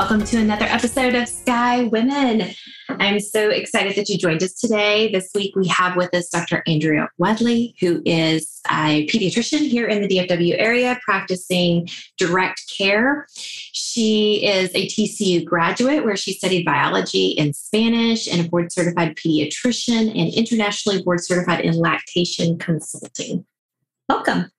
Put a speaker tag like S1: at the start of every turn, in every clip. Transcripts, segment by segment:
S1: Welcome to another episode of Sky Women. I'm so excited that you joined us today. This week we have with us Dr. Andrea Wedley, who is a pediatrician here in the DFW area practicing direct care. She is a TCU graduate where she studied biology and Spanish and a board certified pediatrician and internationally board certified in lactation consulting. Welcome.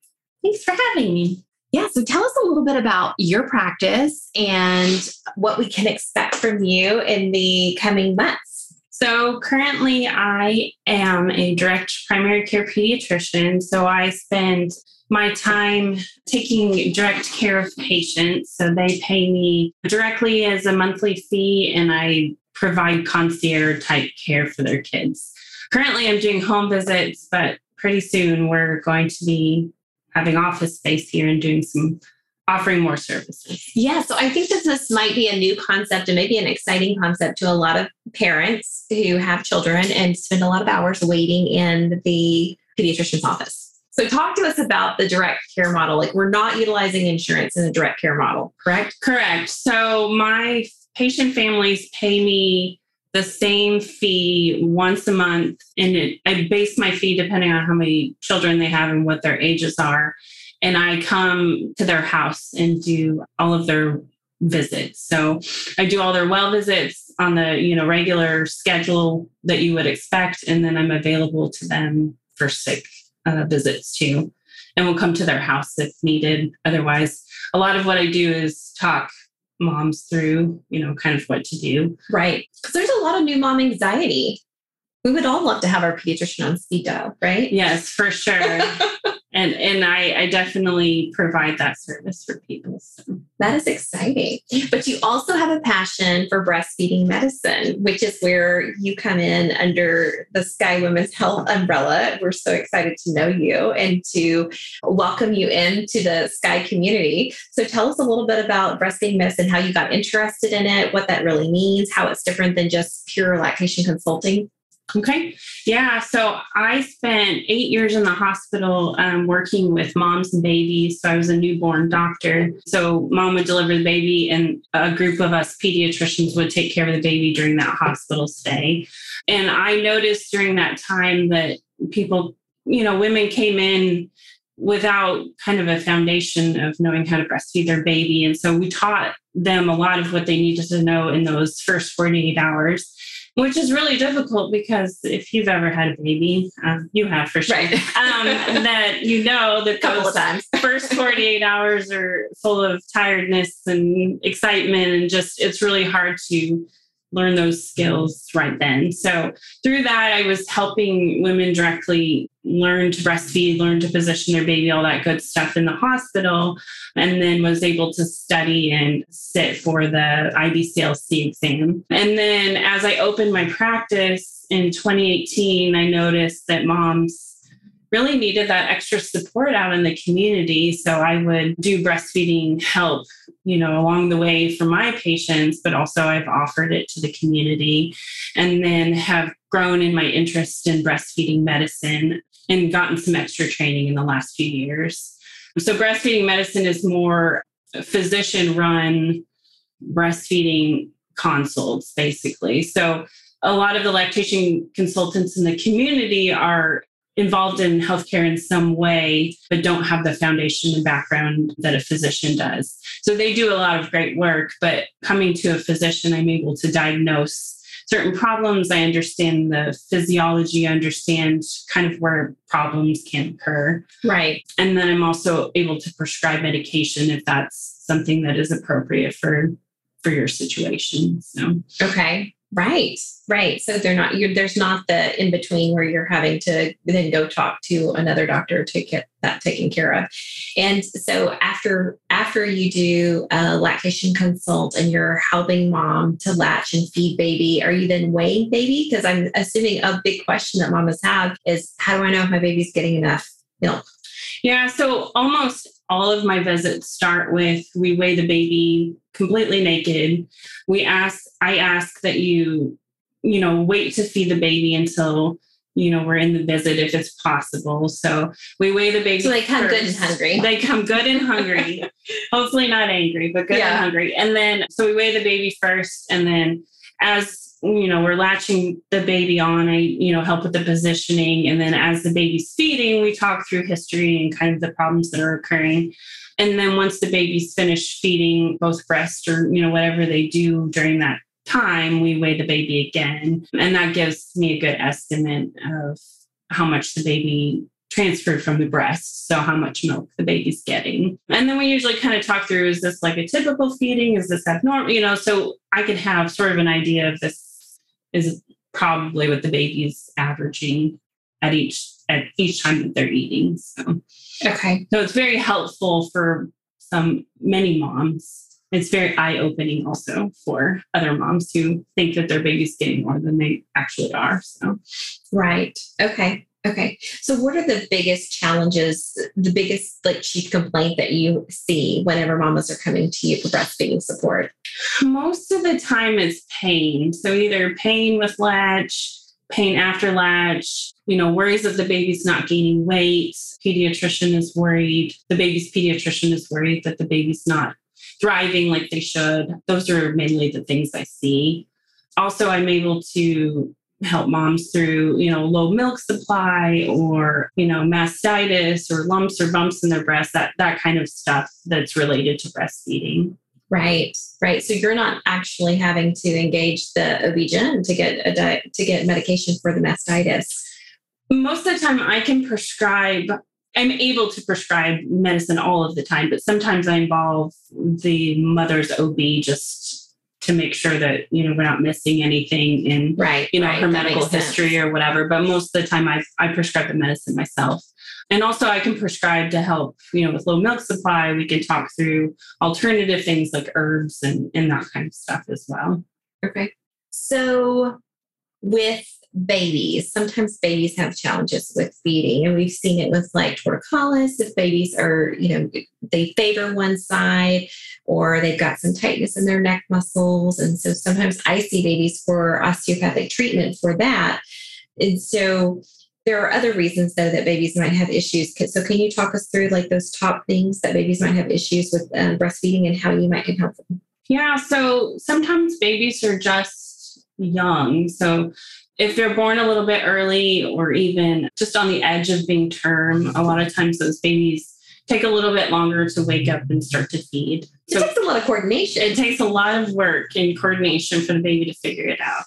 S2: Thanks for having me.
S1: Yeah, so tell us a little bit about your practice and what we can expect from you in the coming months.
S2: So, currently, I am a direct primary care pediatrician. So, I spend my time taking direct care of patients. So, they pay me directly as a monthly fee, and I provide concierge type care for their kids. Currently, I'm doing home visits, but pretty soon we're going to be having office space here and doing some offering more services.
S1: Yeah, so I think that this might be a new concept and maybe an exciting concept to a lot of parents who have children and spend a lot of hours waiting in the pediatrician's office. So talk to us about the direct care model. Like we're not utilizing insurance in the direct care model, correct?
S2: Correct. So my patient families pay me the same fee once a month. And it, I base my fee depending on how many children they have and what their ages are. And I come to their house and do all of their visits. So I do all their well visits on the you know regular schedule that you would expect, and then I'm available to them for sick uh, visits too, and we'll come to their house if needed. Otherwise, a lot of what I do is talk moms through, you know, kind of what to do.
S1: Right. Because there's a lot of new mom anxiety. We would all love to have our pediatrician on speed dial, right?
S2: Yes, for sure. and and I, I definitely provide that service for people. So.
S1: That is exciting. But you also have a passion for breastfeeding medicine, which is where you come in under the Sky Women's Health umbrella. We're so excited to know you and to welcome you into the Sky community. So tell us a little bit about breastfeeding medicine, how you got interested in it, what that really means, how it's different than just pure lactation consulting.
S2: Okay. Yeah. So I spent eight years in the hospital um, working with moms and babies. So I was a newborn doctor. So mom would deliver the baby, and a group of us pediatricians would take care of the baby during that hospital stay. And I noticed during that time that people, you know, women came in without kind of a foundation of knowing how to breastfeed their baby. And so we taught them a lot of what they needed to know in those first 48 hours which is really difficult because if you've ever had a baby, um, you have for sure, right. um, that you know that
S1: couple of times
S2: first 48 hours are full of tiredness and excitement and just it's really hard to learn those skills right then. So through that, I was helping women directly learn to breastfeed, learn to position their baby, all that good stuff in the hospital, and then was able to study and sit for the IBCLC exam. And then as I opened my practice in 2018, I noticed that moms really needed that extra support out in the community. So I would do breastfeeding help, you know, along the way for my patients, but also I've offered it to the community and then have grown in my interest in breastfeeding medicine and gotten some extra training in the last few years. So breastfeeding medicine is more physician run breastfeeding consults, basically. So a lot of the lactation consultants in the community are involved in healthcare in some way, but don't have the foundation and background that a physician does. So they do a lot of great work, but coming to a physician, I'm able to diagnose certain problems. I understand the physiology, I understand kind of where problems can occur.
S1: Right.
S2: And then I'm also able to prescribe medication if that's something that is appropriate for for your situation. So
S1: okay. Right, right. So they're not. There's not the in between where you're having to then go talk to another doctor to get that taken care of. And so after after you do a lactation consult and you're helping mom to latch and feed baby, are you then weighing baby? Because I'm assuming a big question that mamas have is how do I know if my baby's getting enough milk?
S2: Yeah. So almost all of my visits start with we weigh the baby completely naked. We ask, I ask that you, you know, wait to feed the baby until you know we're in the visit if it's possible. So we weigh the baby.
S1: So they come first. good and hungry.
S2: They come good and hungry. Hopefully not angry, but good yeah. and hungry. And then so we weigh the baby first, and then as you know we're latching the baby on i you know help with the positioning. And then as the baby's feeding we talk through history and kind of the problems that are occurring. And then once the baby's finished feeding both breast or you know whatever they do during that time we weigh the baby again. And that gives me a good estimate of how much the baby transferred from the breast. So, how much milk the baby's getting. And then we usually kind of talk through is this like a typical feeding? Is this abnormal? You know, so I could have sort of an idea of this is probably what the baby's averaging at each at each time that they're eating. So
S1: okay.
S2: So it's very helpful for some many moms. It's very eye-opening also for other moms who think that their baby's getting more than they actually are. So
S1: right. Okay. Okay. So what are the biggest challenges, the biggest like chief complaint that you see whenever mamas are coming to you for breastfeeding support?
S2: Most of the time it's pain. So either pain with latch, pain after latch, you know, worries that the baby's not gaining weight. Pediatrician is worried. The baby's pediatrician is worried that the baby's not thriving like they should. Those are mainly the things I see. Also, I'm able to help moms through, you know, low milk supply or, you know, mastitis or lumps or bumps in their breast, that that kind of stuff that's related to breastfeeding.
S1: Right, right. So you're not actually having to engage the OB-GYN to get a diet, to get medication for the mastitis.
S2: Most of the time I can prescribe I'm able to prescribe medicine all of the time, but sometimes I involve the mother's OB just to make sure that you know we're not missing anything in
S1: right
S2: you know
S1: right,
S2: her medical history sense. or whatever. But most of the time i i prescribe the medicine myself. And also i can prescribe to help you know with low milk supply. We can talk through alternative things like herbs and and that kind of stuff as well.
S1: Okay so with babies. Sometimes babies have challenges with feeding, and we've seen it with like torticollis. If babies are, you know, they favor one side or they've got some tightness in their neck muscles. And so sometimes I see babies for osteopathic treatment for that. And so there are other reasons though that babies might have issues. So can you talk us through like those top things that babies might have issues with um, breastfeeding and how you might can help them?
S2: Yeah, so sometimes babies are just young. So if they're born a little bit early or even just on the edge of being term, a lot of times those babies take a little bit longer to wake up and start to feed.
S1: It takes a lot of coordination.
S2: It takes a lot of work and coordination for the baby to figure it out.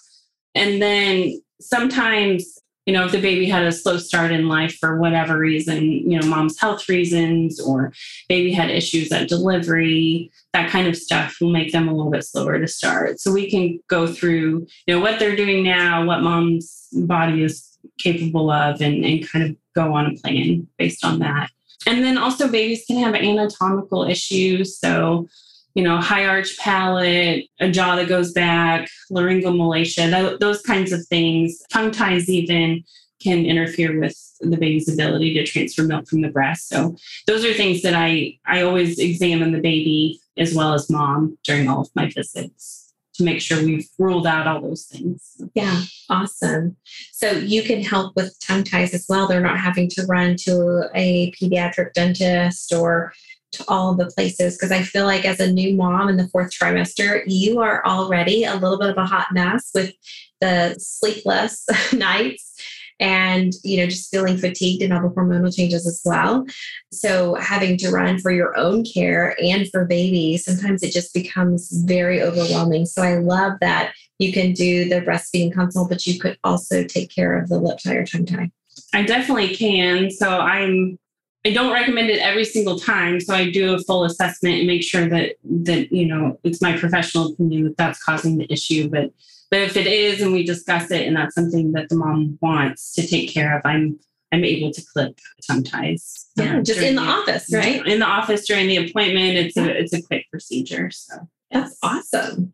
S2: And then sometimes, you know, if the baby had a slow start in life for whatever reason, you know, mom's health reasons or baby had issues at delivery, that kind of stuff will make them a little bit slower to start. So we can go through, you know, what they're doing now, what mom's body is capable of, and, and kind of go on a plan based on that. And then also babies can have anatomical issues. So, you know, high arch palate, a jaw that goes back, laryngomalacia, those kinds of things. Tongue ties even can interfere with the baby's ability to transfer milk from the breast. So those are things that I I always examine the baby as well as mom during all of my visits to make sure we've ruled out all those things.
S1: Yeah, awesome. So you can help with tongue ties as well. They're not having to run to a pediatric dentist or to all the places because I feel like as a new mom in the fourth trimester, you are already a little bit of a hot mess with the sleepless nights and you know just feeling fatigued and all the hormonal changes as well. So having to run for your own care and for baby sometimes it just becomes very overwhelming. So i love that you can do the breastfeeding consult but you could also take care of the lip tie or tongue tie.
S2: I definitely can. So i'm I don't recommend it every single time. So I do a full assessment and make sure that that you know it's my professional opinion that that's causing the issue. But but if it is, and we discuss it, and that's something that the mom wants to take care of, I'm I'm able to clip tongue ties.
S1: Yeah, just in the, the, office, right?
S2: In the office during the appointment. It's a it's a quick procedure. So
S1: that's awesome.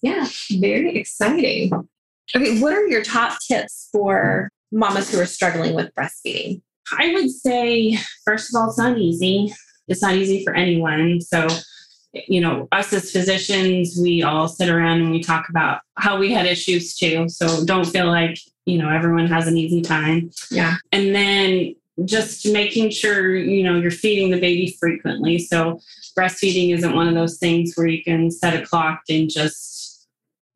S1: Yeah, very exciting. Okay, what are your top tips for mamas who are struggling with breastfeeding?
S2: I would say, first of all, it's not easy. It's not easy for anyone. So, you know, us as physicians, we all sit around and we talk about how we had issues too. So don't feel like, you know, everyone has an easy time.
S1: Yeah.
S2: And then just making sure, you know, you're feeding the baby frequently. So breastfeeding isn't one of those things where you can set a clock and just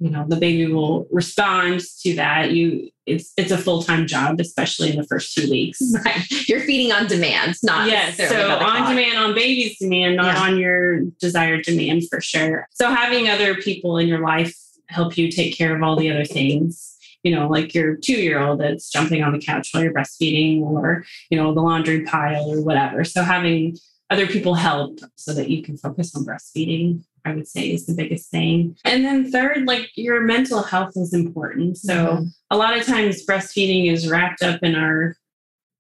S2: you know the baby will respond to that. You it's it's a full-time job especially in the first two weeks.
S1: Right. You're feeding on demand not
S2: yes so on demand on baby's demand not yeah. on your desired demand for sure. So having other people in your life help you take care of all the other things you know like your two year old that's jumping on the couch while you're breastfeeding or you know the laundry pile or whatever. So having other people help so that you can focus on breastfeeding I would say is the biggest thing. And then third, like your mental health is important. So mm-hmm. a lot of times breastfeeding is wrapped up in our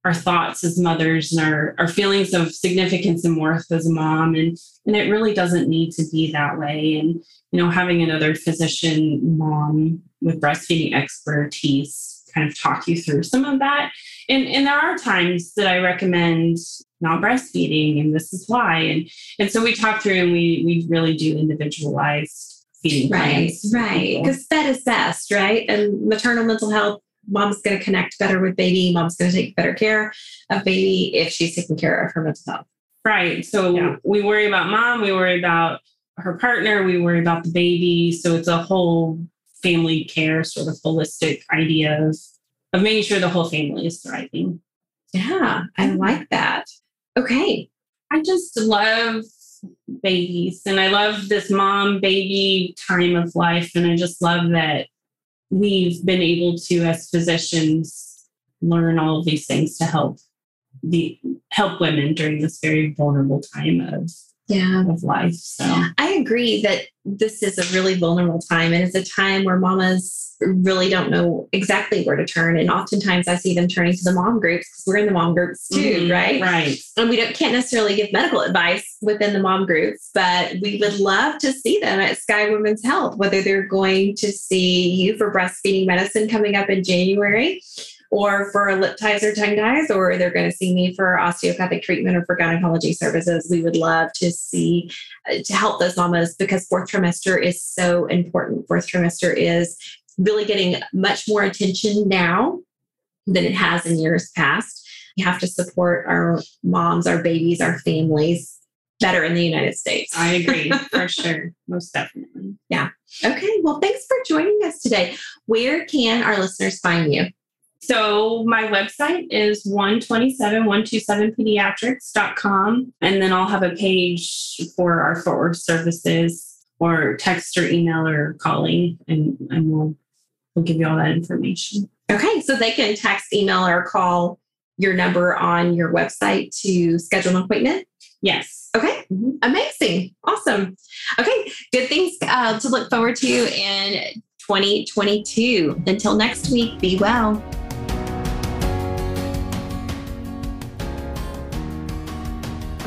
S2: our thoughts as mothers and our, our feelings of significance and worth as a mom. And, and it really doesn't need to be that way. And, you know, having another physician mom with breastfeeding expertise kind of talk you through some of that. And, and there are times that I recommend not breastfeeding and this is why. And and so we talk through and we we really do individualized feeding
S1: right right. because that is best right? And maternal mental health mom's going to connect better with baby mom's going to take better care of baby if she's taking care of her mental health.
S2: Right so yeah. we worry about mom we worry about her partner we worry about the baby. So it's a whole family care sort of holistic idea of of making sure the whole family is thriving.
S1: Yeah i like that Okay.
S2: I just love babies and I love this mom baby time of life. And I just love that we've been able to, as physicians, learn all of these things to help the help women during this very vulnerable time of
S1: yeah.
S2: of life. So
S1: I agree that this is a really vulnerable time and it's a time where mamas really don't know exactly where to turn. And oftentimes I see them turning to the mom groups because we're in the mom groups too, mm-hmm. right?
S2: Right.
S1: And we don't, can't necessarily give medical advice within the mom groups, but we would love to see them at Sky Women's Health, whether they're going to see you for breastfeeding medicine coming up in January or for lip ties or tongue ties, or they're going to see me for osteopathic treatment or for gynecology services. We would love to see uh, to help those mamas because fourth trimester is so important. Fourth trimester is really getting much more attention now than it has in years past. We have to support our moms, our babies, our families better in the United States.
S2: I agree for sure. Most definitely.
S1: Yeah. Okay. Well, thanks for joining us today. Where can our listeners find you?
S2: So my website is 127-127pediatrics.com. And then I'll have a page for our forward services or text or email or calling and, and we'll we'll give you all that information.
S1: Okay. So they can text, email, or call your number on your website to schedule an appointment?
S2: Yes.
S1: Okay. Mm-hmm. Amazing. Awesome. Okay. Good things uh, to look forward to in 2022. Until next week, be well.